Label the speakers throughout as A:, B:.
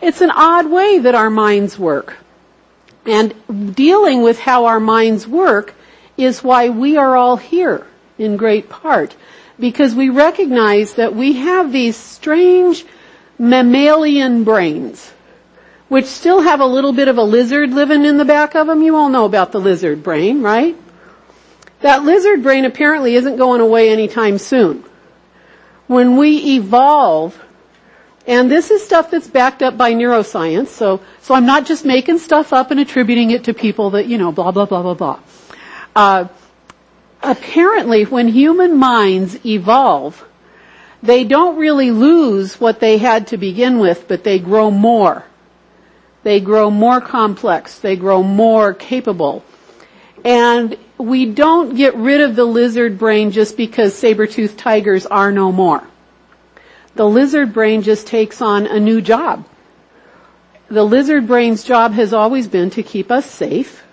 A: It's an odd way that our minds work. And dealing with how our minds work is why we are all here in great part. Because we recognize that we have these strange mammalian brains, which still have a little bit of a lizard living in the back of them. You all know about the lizard brain, right? That lizard brain apparently isn't going away anytime soon. When we evolve, and this is stuff that's backed up by neuroscience, so, so I'm not just making stuff up and attributing it to people that, you know, blah, blah, blah, blah, blah. Uh, apparently when human minds evolve, they don't really lose what they had to begin with, but they grow more. They grow more complex. They grow more capable. And we don't get rid of the lizard brain just because saber-toothed tigers are no more. The lizard brain just takes on a new job. The lizard brain's job has always been to keep us safe.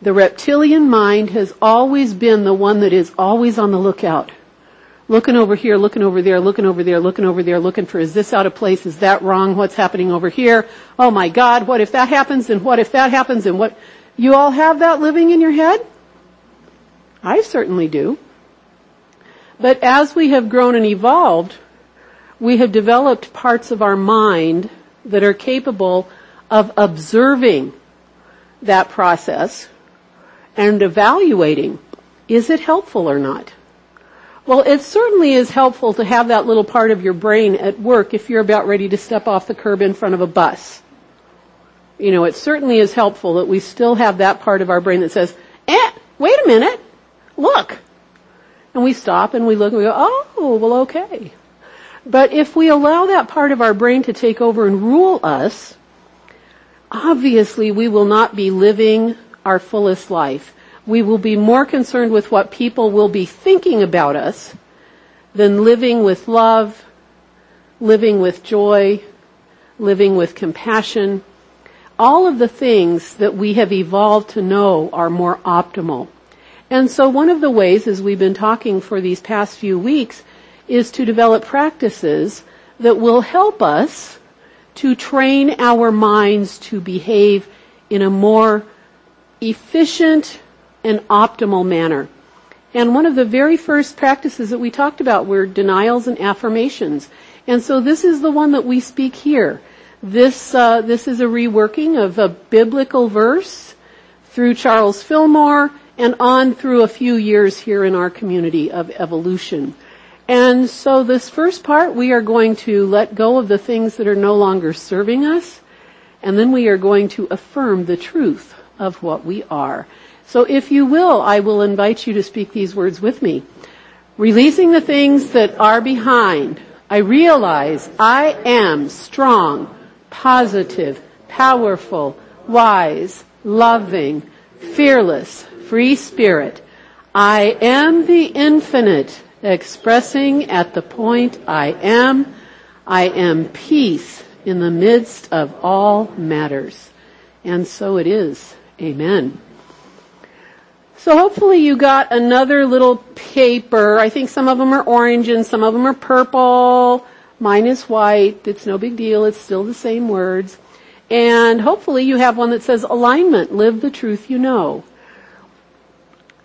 A: The reptilian mind has always been the one that is always on the lookout. Looking over here, looking over there, looking over there, looking over there, looking for is this out of place? Is that wrong? What's happening over here? Oh my God, what if that happens and what if that happens and what? You all have that living in your head? I certainly do. But as we have grown and evolved, we have developed parts of our mind that are capable of observing that process and evaluating, is it helpful or not? Well, it certainly is helpful to have that little part of your brain at work if you're about ready to step off the curb in front of a bus you know, it certainly is helpful that we still have that part of our brain that says, eh, wait a minute, look. And we stop and we look and we go, oh, well okay. But if we allow that part of our brain to take over and rule us, obviously we will not be living our fullest life. We will be more concerned with what people will be thinking about us than living with love, living with joy, living with compassion, all of the things that we have evolved to know are more optimal. And so one of the ways, as we've been talking for these past few weeks, is to develop practices that will help us to train our minds to behave in a more efficient and optimal manner. And one of the very first practices that we talked about were denials and affirmations. And so this is the one that we speak here. This, uh, this is a reworking of a biblical verse through Charles Fillmore and on through a few years here in our community of evolution. And so this first part, we are going to let go of the things that are no longer serving us, and then we are going to affirm the truth of what we are. So if you will, I will invite you to speak these words with me. Releasing the things that are behind, I realize I am strong, positive, powerful, wise, loving, fearless, free spirit. I am the infinite expressing at the point I am. I am peace in the midst of all matters. And so it is. Amen. So hopefully you got another little paper. I think some of them are orange and some of them are purple. Mine is white. It's no big deal. It's still the same words. And hopefully you have one that says alignment, live the truth you know.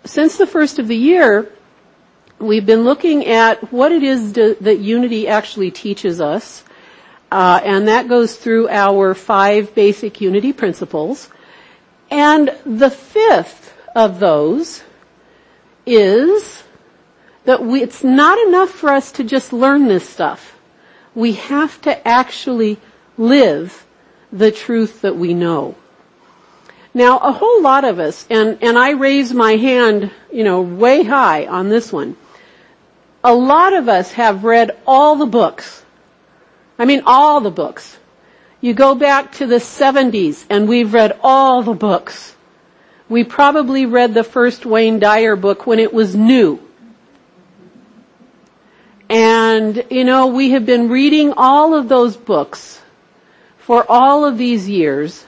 A: Since the first of the year, we've been looking at what it is that unity actually teaches us. Uh, and that goes through our five basic unity principles. And the fifth of those is that we, it's not enough for us to just learn this stuff we have to actually live the truth that we know. Now, a whole lot of us, and, and I raise my hand, you know, way high on this one. A lot of us have read all the books. I mean, all the books. You go back to the 70s and we've read all the books. We probably read the first Wayne Dyer book when it was new. And, you know, we have been reading all of those books for all of these years.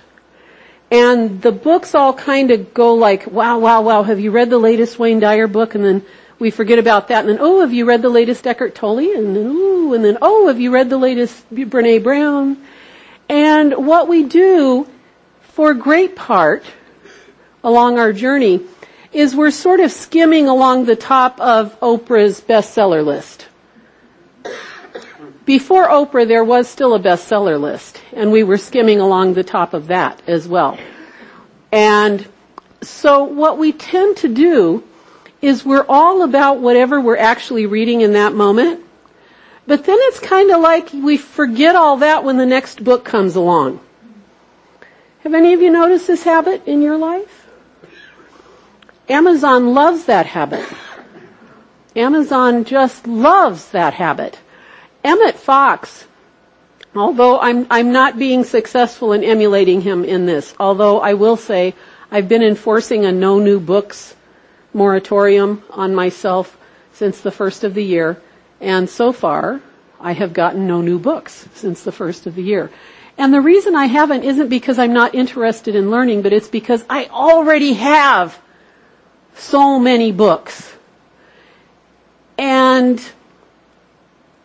A: And the books all kind of go like, wow, wow, wow, have you read the latest Wayne Dyer book? And then we forget about that. And then, oh, have you read the latest Eckhart Tolle? And then, ooh, and then, oh, have you read the latest Brene Brown? And what we do for a great part along our journey is we're sort of skimming along the top of Oprah's bestseller list. Before Oprah, there was still a bestseller list, and we were skimming along the top of that as well. And so what we tend to do is we're all about whatever we're actually reading in that moment. But then it's kind of like we forget all that when the next book comes along. Have any of you noticed this habit in your life? Amazon loves that habit. Amazon just loves that habit. Emmett Fox, although I'm, I'm not being successful in emulating him in this, although I will say I've been enforcing a no new books moratorium on myself since the first of the year, and so far I have gotten no new books since the first of the year. And the reason I haven't isn't because I'm not interested in learning, but it's because I already have so many books. And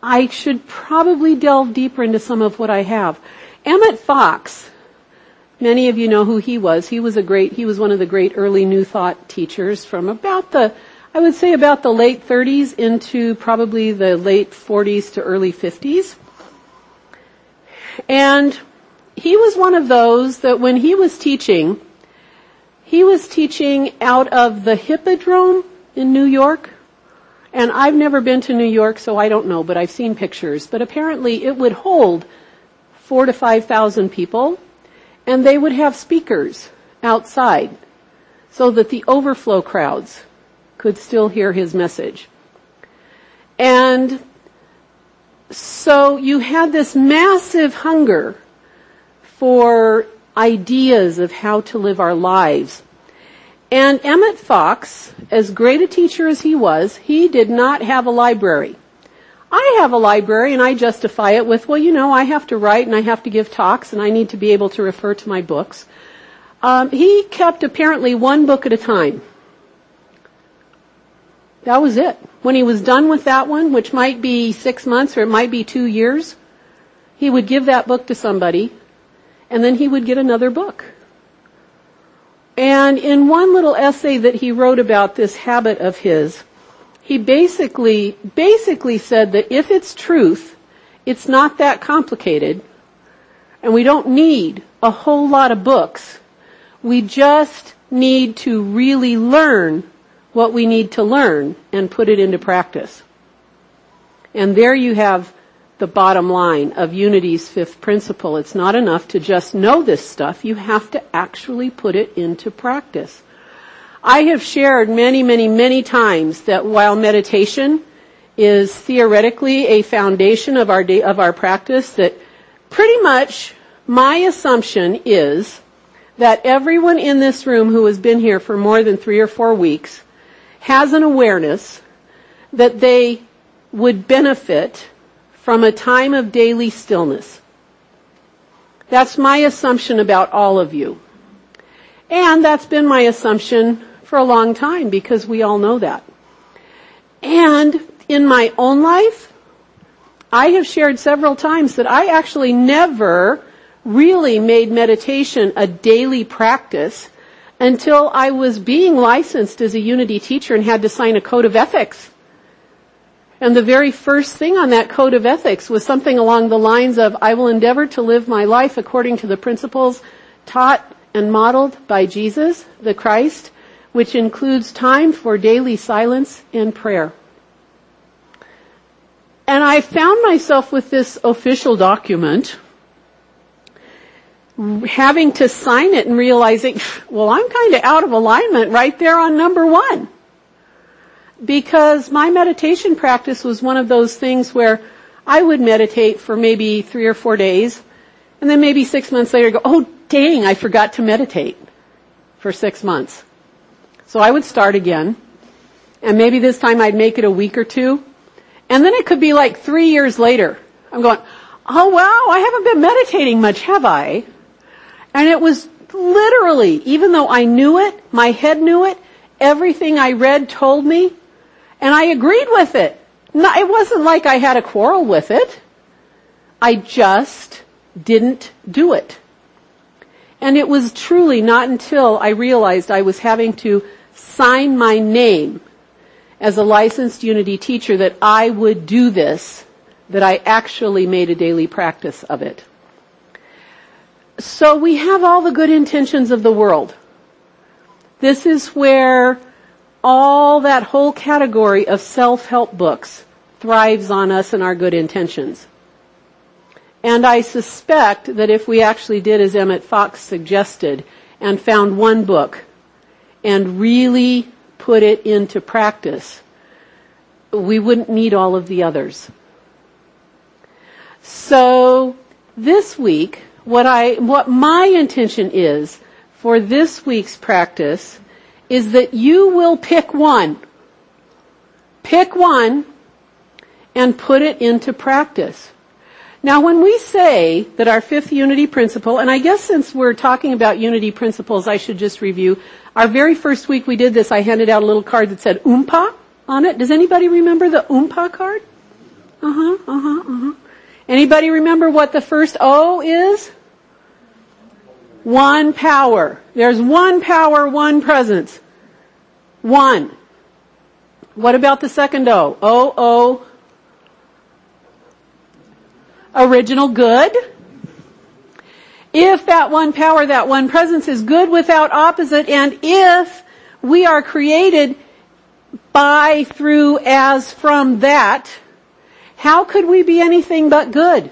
A: I should probably delve deeper into some of what I have. Emmett Fox, many of you know who he was. He was a great, he was one of the great early New Thought teachers from about the, I would say about the late 30s into probably the late 40s to early 50s. And he was one of those that when he was teaching, he was teaching out of the Hippodrome in New York. And I've never been to New York, so I don't know, but I've seen pictures. But apparently it would hold four to five thousand people, and they would have speakers outside so that the overflow crowds could still hear his message. And so you had this massive hunger for ideas of how to live our lives. And Emmett Fox, as great a teacher as he was, he did not have a library. I have a library and I justify it with, well, you know, I have to write and I have to give talks and I need to be able to refer to my books. Um, he kept apparently one book at a time. That was it. When he was done with that one, which might be six months or it might be two years, he would give that book to somebody and then he would get another book. And in one little essay that he wrote about this habit of his, he basically, basically said that if it's truth, it's not that complicated, and we don't need a whole lot of books. We just need to really learn what we need to learn and put it into practice. And there you have the bottom line of Unity's fifth principle. It's not enough to just know this stuff. You have to actually put it into practice. I have shared many, many, many times that while meditation is theoretically a foundation of our day, of our practice, that pretty much my assumption is that everyone in this room who has been here for more than three or four weeks has an awareness that they would benefit from a time of daily stillness. That's my assumption about all of you. And that's been my assumption for a long time because we all know that. And in my own life, I have shared several times that I actually never really made meditation a daily practice until I was being licensed as a Unity teacher and had to sign a code of ethics. And the very first thing on that code of ethics was something along the lines of, I will endeavor to live my life according to the principles taught and modeled by Jesus, the Christ, which includes time for daily silence and prayer. And I found myself with this official document, having to sign it and realizing, well, I'm kind of out of alignment right there on number one because my meditation practice was one of those things where I would meditate for maybe three or four days and then maybe six months later go, oh dang, I forgot to meditate for six months. So I would start again and maybe this time I'd make it a week or two and then it could be like three years later. I'm going, oh wow, I haven't been meditating much, have I? And it was literally, even though I knew it, my head knew it, everything I read told me and I agreed with it. No, it wasn't like I had a quarrel with it. I just didn't do it. And it was truly not until I realized I was having to sign my name as a licensed Unity teacher that I would do this that I actually made a daily practice of it. So we have all the good intentions of the world. This is where all that whole category of self-help books thrives on us and our good intentions. And I suspect that if we actually did as Emmett Fox suggested and found one book and really put it into practice, we wouldn't need all of the others. So this week, what I, what my intention is for this week's practice is that you will pick one. Pick one and put it into practice. Now when we say that our fifth unity principle, and I guess since we're talking about unity principles, I should just review. Our very first week we did this, I handed out a little card that said Oompa on it. Does anybody remember the Oompa card? Uh-huh, uh-huh, uh-huh. Anybody remember what the first O is? One power. There's one power, one presence. One. What about the second O? O, O, original good. If that one power, that one presence is good without opposite, and if we are created by, through, as, from that, how could we be anything but good?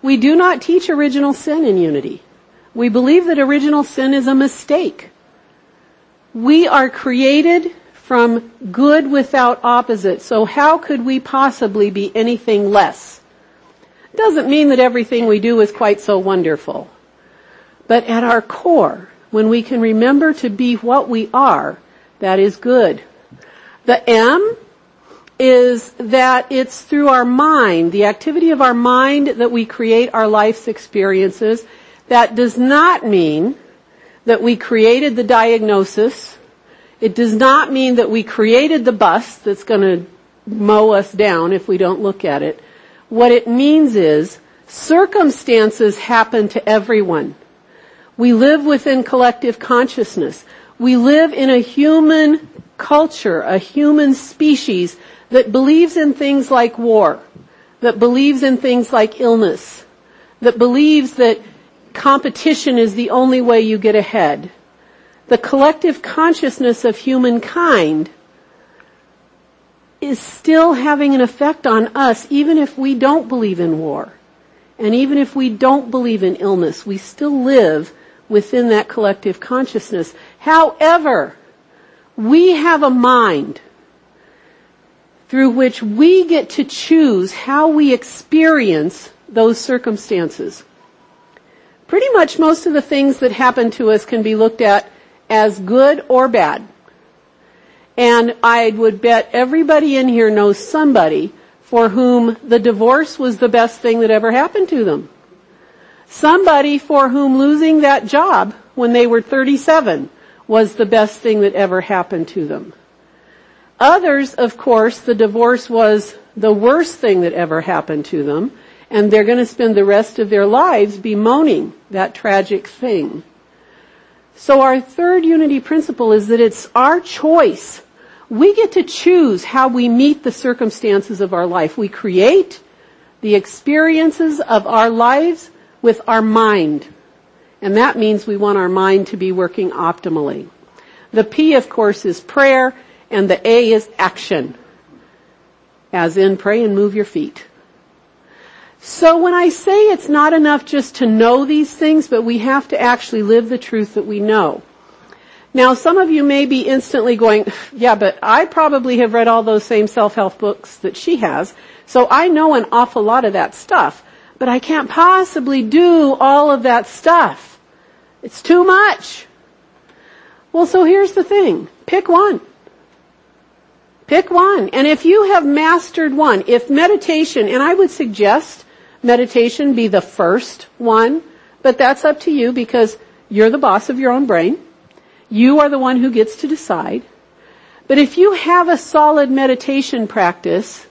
A: We do not teach original sin in unity. We believe that original sin is a mistake. We are created from good without opposite, so how could we possibly be anything less? It doesn't mean that everything we do is quite so wonderful. But at our core, when we can remember to be what we are, that is good. The M is that it's through our mind, the activity of our mind that we create our life's experiences. That does not mean that we created the diagnosis. It does not mean that we created the bus that's going to mow us down if we don't look at it. What it means is circumstances happen to everyone. We live within collective consciousness. We live in a human culture, a human species that believes in things like war, that believes in things like illness, that believes that competition is the only way you get ahead. The collective consciousness of humankind is still having an effect on us even if we don't believe in war. And even if we don't believe in illness, we still live within that collective consciousness. However, we have a mind through which we get to choose how we experience those circumstances. Pretty much most of the things that happen to us can be looked at as good or bad. And I would bet everybody in here knows somebody for whom the divorce was the best thing that ever happened to them. Somebody for whom losing that job when they were 37 was the best thing that ever happened to them. Others, of course, the divorce was the worst thing that ever happened to them, and they're going to spend the rest of their lives bemoaning that tragic thing. So our third unity principle is that it's our choice we get to choose how we meet the circumstances of our life. We create the experiences of our lives with our mind. And that means we want our mind to be working optimally. The P, of course, is prayer, and the A is action. As in, pray and move your feet. So when I say it's not enough just to know these things, but we have to actually live the truth that we know. Now some of you may be instantly going, yeah, but I probably have read all those same self-help books that she has, so I know an awful lot of that stuff, but I can't possibly do all of that stuff. It's too much. Well, so here's the thing. Pick one. Pick one. And if you have mastered one, if meditation, and I would suggest meditation be the first one, but that's up to you because you're the boss of your own brain. You are the one who gets to decide. But if you have a solid meditation practice,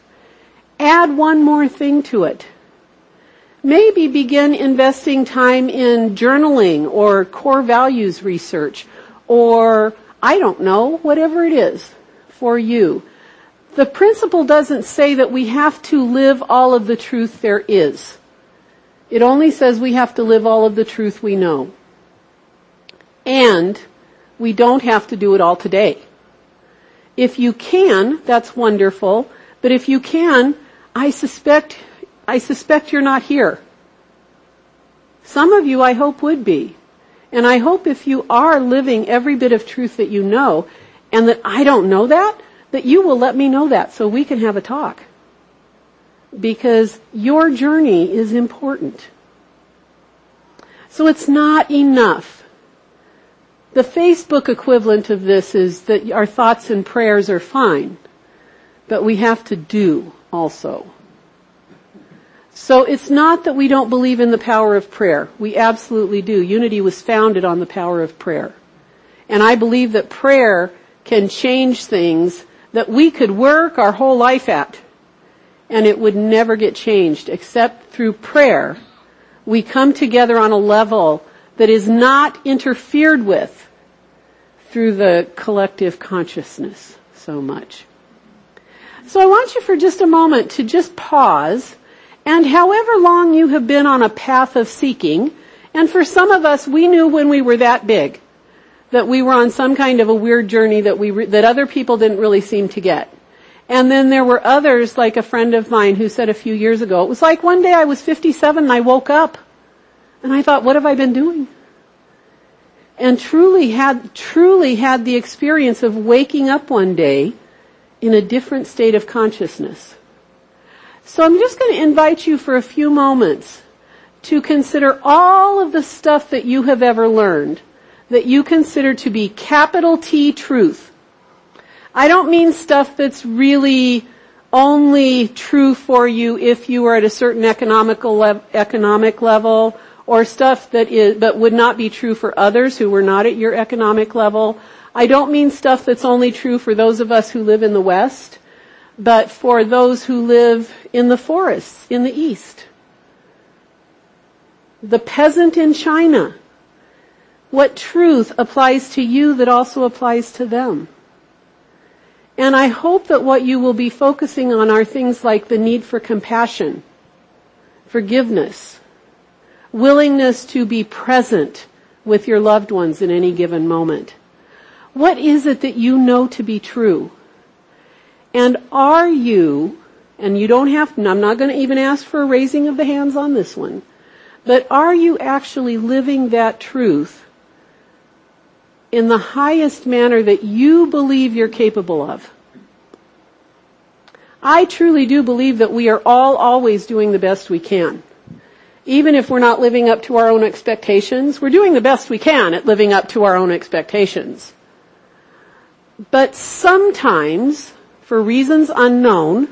A: add one more thing to it. maybe begin investing time in journaling or core values research or I don't know, whatever it is for you. The principle doesn't say that we have to live all of the truth there is. It only says we have to live all of the truth we know. And we don't have to do it all today. If you can, that's wonderful. But if you can, I suspect, I suspect you're not here. Some of you I hope would be. And I hope if you are living every bit of truth that you know, and that I don't know that, that you will let me know that so we can have a talk. Because your journey is important. So it's not enough. The Facebook equivalent of this is that our thoughts and prayers are fine, but we have to do also. So it's not that we don't believe in the power of prayer. We absolutely do. Unity was founded on the power of prayer. And I believe that prayer can change things that we could work our whole life at and it would never get changed except through prayer. We come together on a level that is not interfered with through the collective consciousness so much. So I want you for just a moment to just pause and however long you have been on a path of seeking, and for some of us, we knew when we were that big that we were on some kind of a weird journey that we re- that other people didn't really seem to get. And then there were others, like a friend of mine who said a few years ago, it was like one day I was 57 and I woke up and I thought, what have I been doing? And truly had, truly had the experience of waking up one day in a different state of consciousness. So I'm just going to invite you for a few moments to consider all of the stuff that you have ever learned that you consider to be capital T truth. I don't mean stuff that's really only true for you if you are at a certain economical le- economic level or stuff that is, but would not be true for others who were not at your economic level. I don't mean stuff that's only true for those of us who live in the West but for those who live in the forests in the east. The peasant in China. What truth applies to you that also applies to them? And I hope that what you will be focusing on are things like the need for compassion, forgiveness, willingness to be present with your loved ones in any given moment. What is it that you know to be true? And are you, and you don't have, I'm not going to even ask for a raising of the hands on this one, but are you actually living that truth in the highest manner that you believe you're capable of? I truly do believe that we are all always doing the best we can. Even if we're not living up to our own expectations, we're doing the best we can at living up to our own expectations. But sometimes for reasons unknown.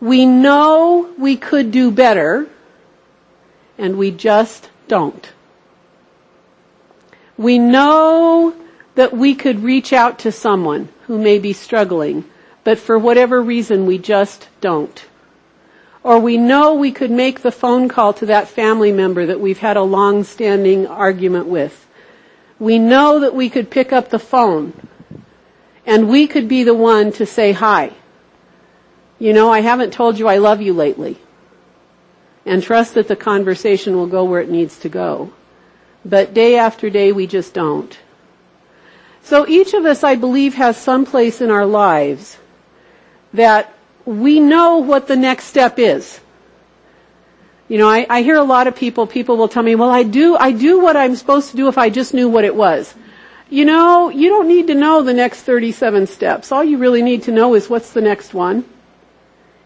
A: We know we could do better, and we just don't. We know that we could reach out to someone who may be struggling, but for whatever reason we just don't. Or we know we could make the phone call to that family member that we've had a long-standing argument with. We know that we could pick up the phone and we could be the one to say hi. You know, I haven't told you I love you lately. And trust that the conversation will go where it needs to go. But day after day we just don't. So each of us, I believe, has some place in our lives that we know what the next step is. You know, I, I hear a lot of people, people will tell me, well, I do, I do what I'm supposed to do if I just knew what it was. You know, you don't need to know the next 37 steps. All you really need to know is what's the next one.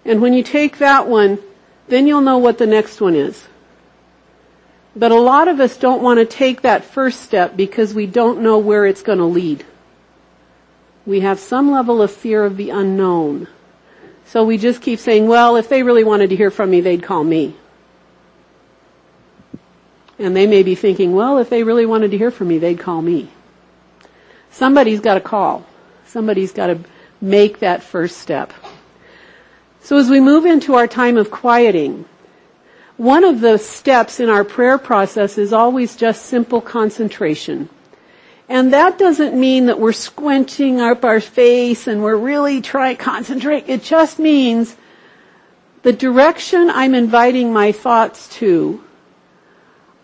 A: And when you take that one, then you'll know what the next one is. But a lot of us don't want to take that first step because we don't know where it's going to lead. We have some level of fear of the unknown. So we just keep saying, well, if they really wanted to hear from me, they'd call me. And they may be thinking, well, if they really wanted to hear from me, they'd call me. Somebody's got to call. Somebody's got to make that first step. So as we move into our time of quieting, one of the steps in our prayer process is always just simple concentration. And that doesn't mean that we're squinting up our face and we're really trying to concentrate. It just means the direction I'm inviting my thoughts to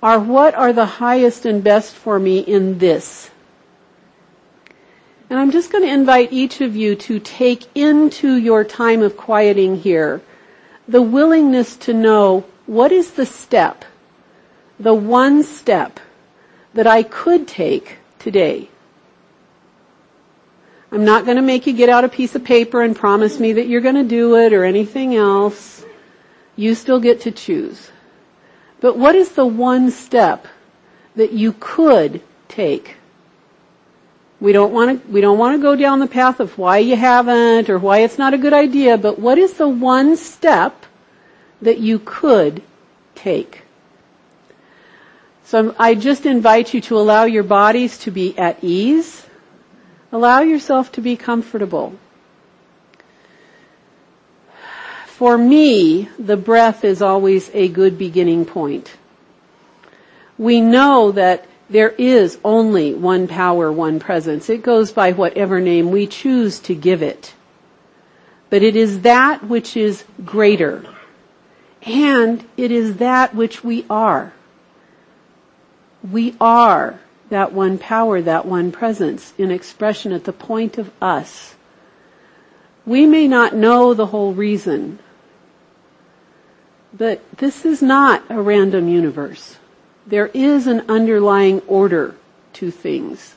A: are what are the highest and best for me in this. And I'm just going to invite each of you to take into your time of quieting here the willingness to know what is the step, the one step that I could take today. I'm not going to make you get out a piece of paper and promise me that you're going to do it or anything else. You still get to choose. But what is the one step that you could take? We don't want to, we don't want to go down the path of why you haven't or why it's not a good idea, but what is the one step that you could take? So I just invite you to allow your bodies to be at ease. Allow yourself to be comfortable. For me, the breath is always a good beginning point. We know that there is only one power, one presence. It goes by whatever name we choose to give it. But it is that which is greater. And it is that which we are. We are that one power, that one presence in expression at the point of us. We may not know the whole reason but this is not a random universe. There is an underlying order to things.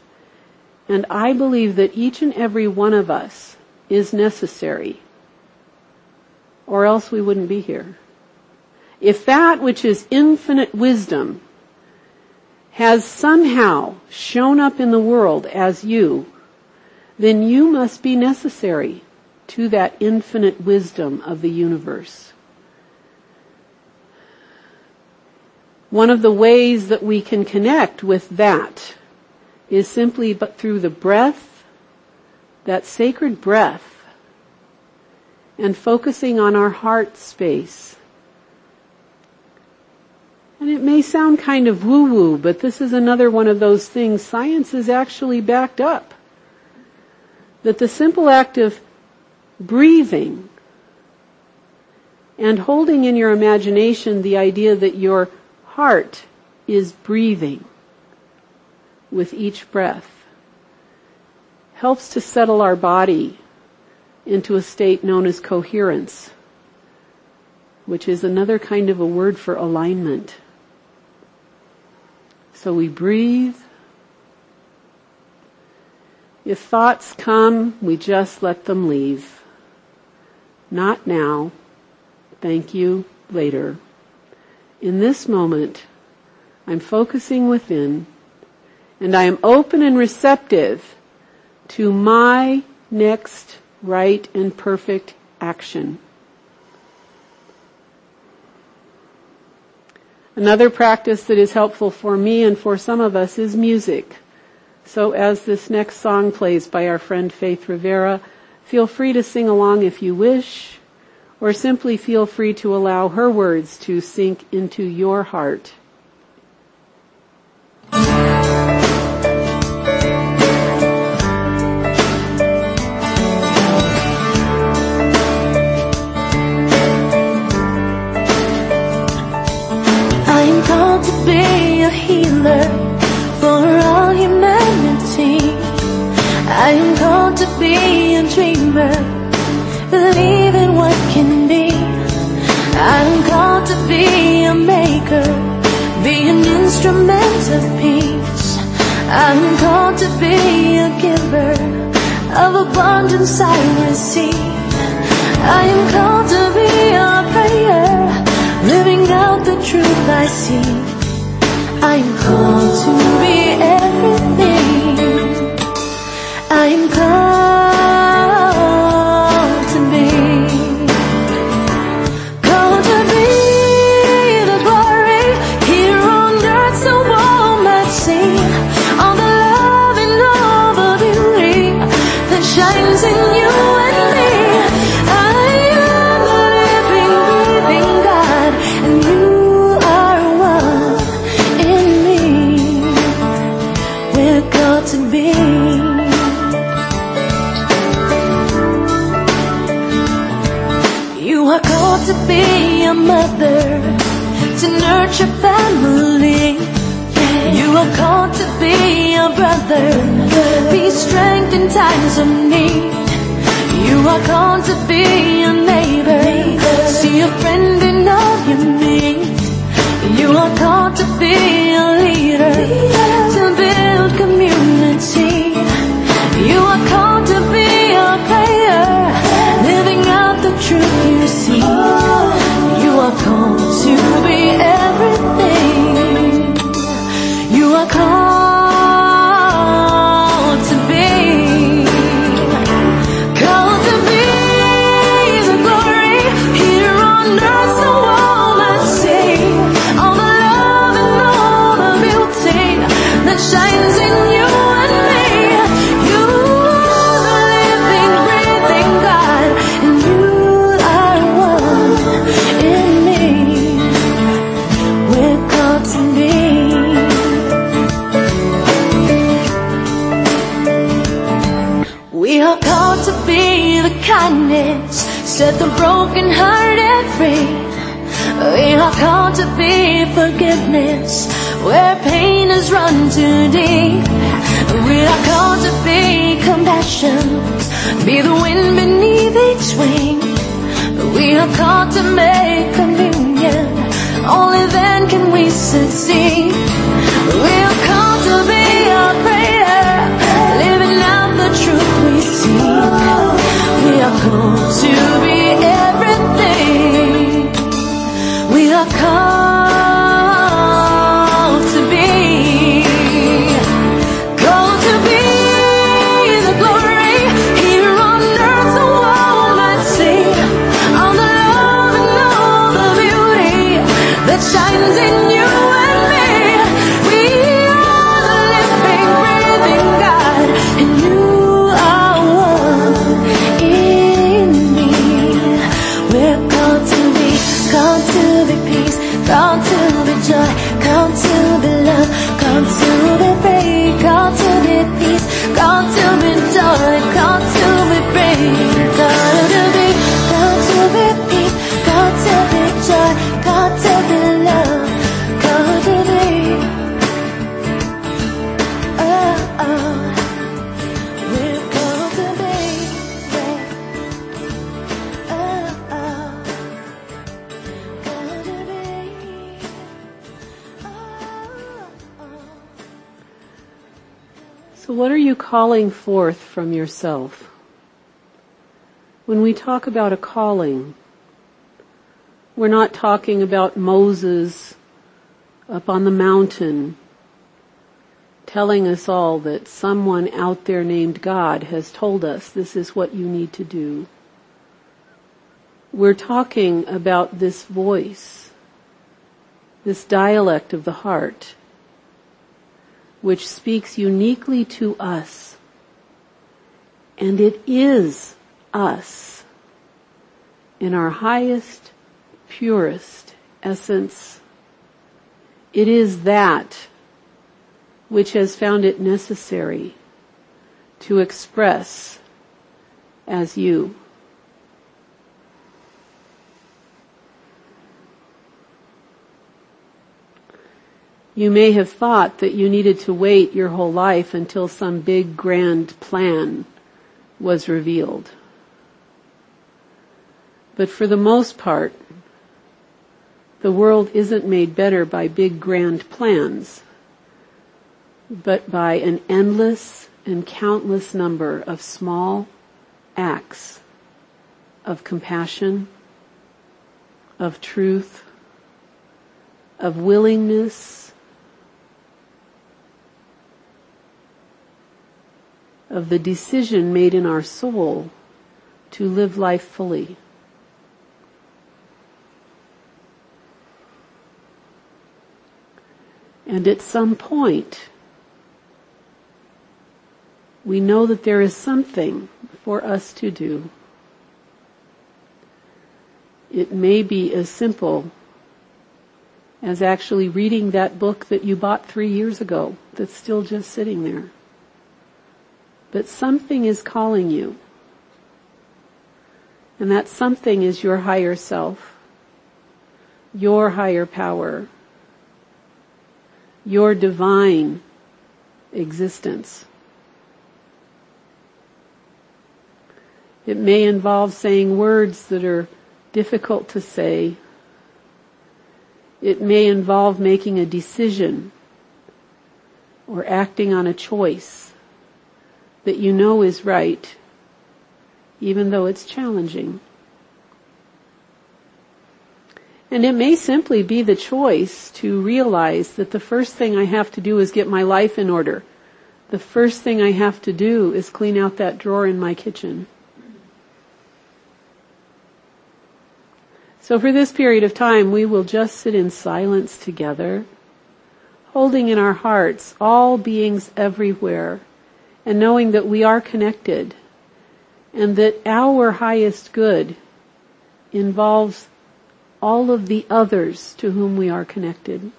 A: And I believe that each and every one of us is necessary. Or else we wouldn't be here. If that which is infinite wisdom has somehow shown up in the world as you, then you must be necessary to that infinite wisdom of the universe. One of the ways that we can connect with that is simply but through the breath, that sacred breath, and focusing on our heart space. And it may sound kind of woo-woo, but this is another one of those things science is actually backed up. That the simple act of breathing and holding in your imagination the idea that your heart is breathing with each breath helps to settle our body into a state known as coherence, which is another kind of a word for alignment. So we breathe. If thoughts come, we just let them leave. Not now. Thank you later in this moment, I'm focusing within and I am open and receptive to my next right and perfect action. Another practice that is helpful for me and for some of us is music. So as this next song plays by our friend Faith Rivera, feel free to sing along if you wish or simply feel free to allow her words to sink into your heart.
B: Be a dreamer believe in what can be. I'm called to be a maker, be an instrument of peace. I'm called to be a giver of abundance I receive. I am called to be a prayer, living out the truth I see. I are called to be a neighbor, see a friend set the broken hearted free. We are called to be forgiveness, where pain has run too deep. We are called to be compassion, be the wind beneath each wing. We are called to make communion, only then can we succeed. We are called to be a So
A: what are you calling forth from yourself? When we talk about a calling, we're not talking about Moses up on the mountain telling us all that someone out there named God has told us this is what you need to do. We're talking about this voice, this dialect of the heart, which speaks uniquely to us. And it is us in our highest, purest essence. It is that which has found it necessary to express as you. You may have thought that you needed to wait your whole life until some big grand plan was revealed. But for the most part, the world isn't made better by big grand plans, but by an endless and countless number of small acts of compassion, of truth, of willingness, of the decision made in our soul to live life fully. And at some point, we know that there is something for us to do. It may be as simple as actually reading that book that you bought three years ago that's still just sitting there. But something is calling you. And that something is your higher self. your higher power, your divine existence. It may involve saying words that are difficult to say. It may involve making a decision or acting on a choice that you know is right, even though it's challenging. And it may simply be the choice to realize that the first thing I have to do is get my life in order. The first thing I have to do is clean out that drawer in my kitchen. So for this period of time, we will just sit in silence together, holding in our hearts all beings everywhere, and knowing that we are connected, and that our highest good involves all of the others to whom we are connected.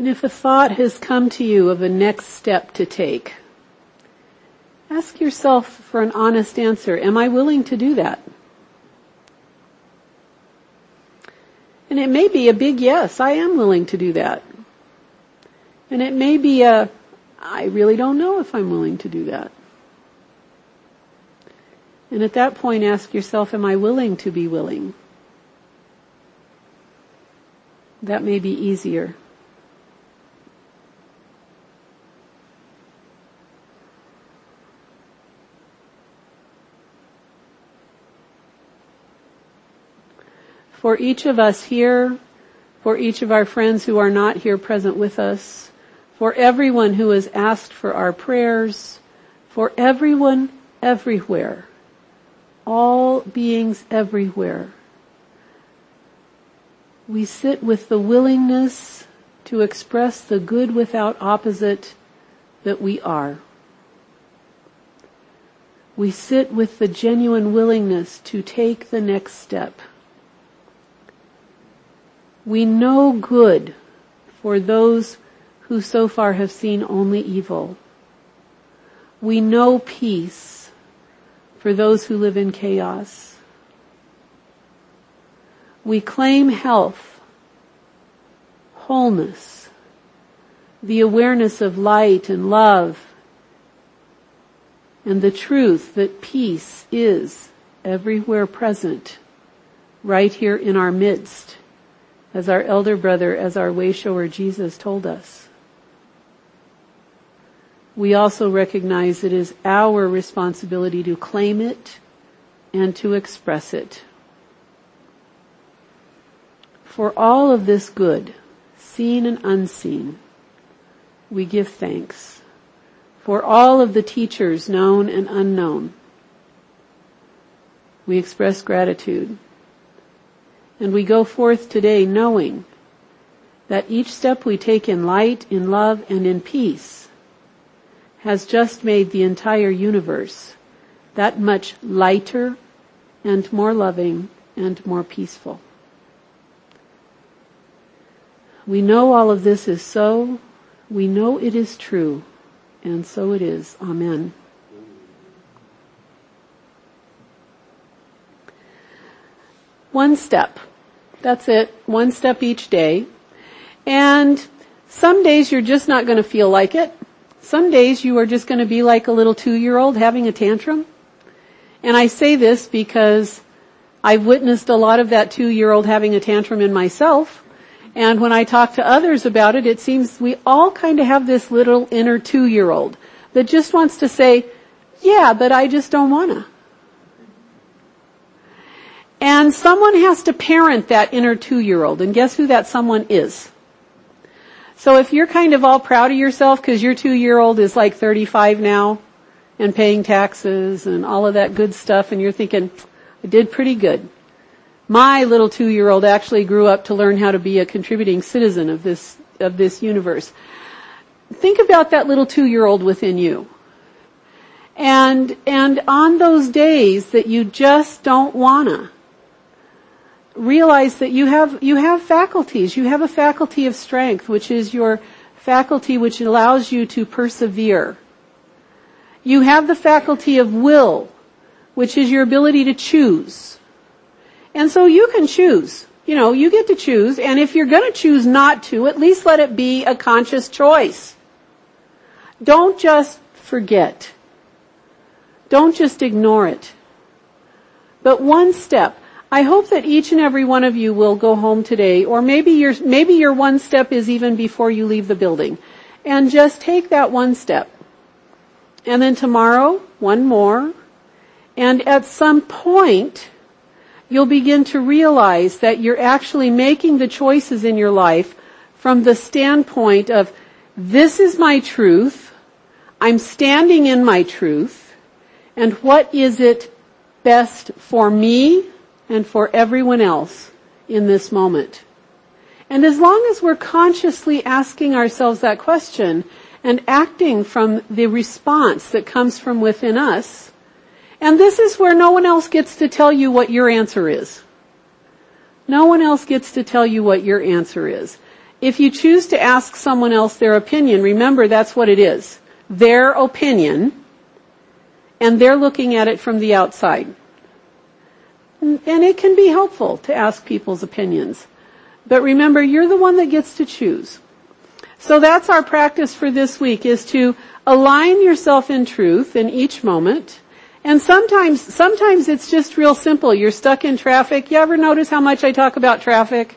A: And if a thought has come to you of a next step to take, ask yourself for an honest answer. Am I willing to do that? And it may be a big yes, I am willing to do that. And it may be a, I really don't know if I'm willing to do that. And at that point ask yourself, am I willing to be willing? That may be easier. For each of us here, for each of our friends who are not here present with us, for everyone who has asked for our prayers, for everyone everywhere, all beings everywhere. We sit with the willingness to express the good without opposite that we are. We sit with the genuine willingness to take the next step. We know good for those who so far have seen only evil. We know peace for those who live in chaos. We claim health, wholeness, the awareness of light and love, and the truth that peace is everywhere present, right here in our midst as our elder brother, as our wayshower Jesus told us. We also recognize it is our responsibility to claim it and to express it. For all of this good, seen and unseen, we give thanks. For all of the teachers known and unknown, we express gratitude. And we go forth today knowing that each step we take in light, in love, and in peace has just made the entire universe that much lighter and more loving and more peaceful. We know all of this is so. We know it is true. And so it is. Amen. One step. That's it. One step each day. And some days you're just not going to feel like it. Some days you are just going to be like a little two-year-old having a tantrum. And I say this because I've witnessed a lot of that two-year-old having a tantrum in myself. And when I talk to others about it, it seems we all kind of have this little inner two-year-old that just wants to say, yeah, but I just don't wanna. And someone has to parent that inner two-year-old, and guess who that someone is? So if you're kind of all proud of yourself because your two year old is like 35 now and paying taxes and all of that good stuff and you're thinking, I did pretty good. My little two year old actually grew up to learn how to be a contributing citizen of this, of this universe. Think about that little two year old within you. And, and on those days that you just don't wanna, realize that you have, you have faculties. You have a faculty of strength, which is your faculty which allows you to persevere. You have the faculty of will, which is your ability to choose. And so you can choose. You know, you get to choose, and if you're gonna choose not to, at least let it be a conscious choice. Don't just forget. Don't just ignore it. But one step. I hope that each and every one of you will go home today, or maybe your, maybe your one step is even before you leave the building. And just take that one step. And then tomorrow, one more. And at some point, you'll begin to realize that you're actually making the choices in your life from the standpoint of, this is my truth, I'm standing in my truth, and what is it best for me and for everyone else in this moment. And as long as we're consciously asking ourselves that question and acting from the response that comes from within us, and this is where no one else gets to tell you what your answer is. No one else gets to tell you what your answer is. If you choose to ask someone else their opinion, remember that's what it is. Their opinion, and they're looking at it from the outside. And it can be helpful to ask people's opinions. But remember, you're the one that gets to choose. So that's our practice for this week is to align yourself in truth in each moment. And sometimes, sometimes it's just real simple. You're stuck in traffic. You ever notice how much I talk about traffic?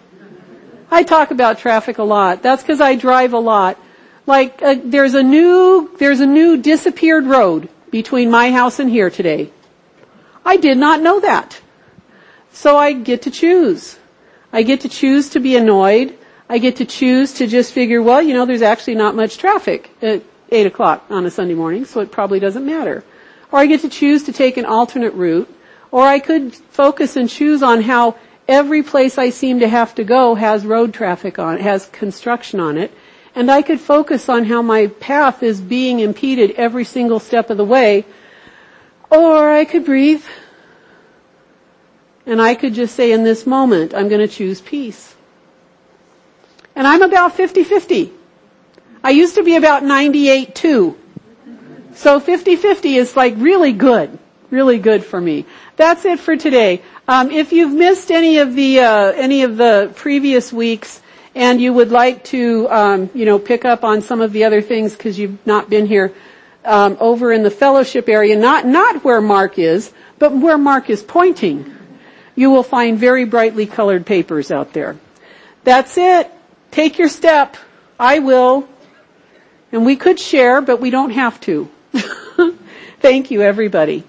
A: I talk about traffic a lot. That's because I drive a lot. Like, uh, there's a new, there's a new disappeared road between my house and here today. I did not know that. So I get to choose. I get to choose to be annoyed. I get to choose to just figure, well, you know, there's actually not much traffic at 8 o'clock on a Sunday morning, so it probably doesn't matter. Or I get to choose to take an alternate route. Or I could focus and choose on how every place I seem to have to go has road traffic on it, has construction on it. And I could focus on how my path is being impeded every single step of the way. Or I could breathe and I could just say in this moment, I'm going to choose peace. And I'm about 50-50. I used to be about 98-2. So 50-50 is like really good. Really good for me. That's it for today. Um, if you've missed any of the, uh, any of the previous weeks, and you would like to, um, you know, pick up on some of the other things because you've not been here um, over in the fellowship area, not not where Mark is, but where Mark is pointing you will find very brightly colored papers out there. That's it. Take your step. I will. And we could share, but we don't have to. Thank you, everybody.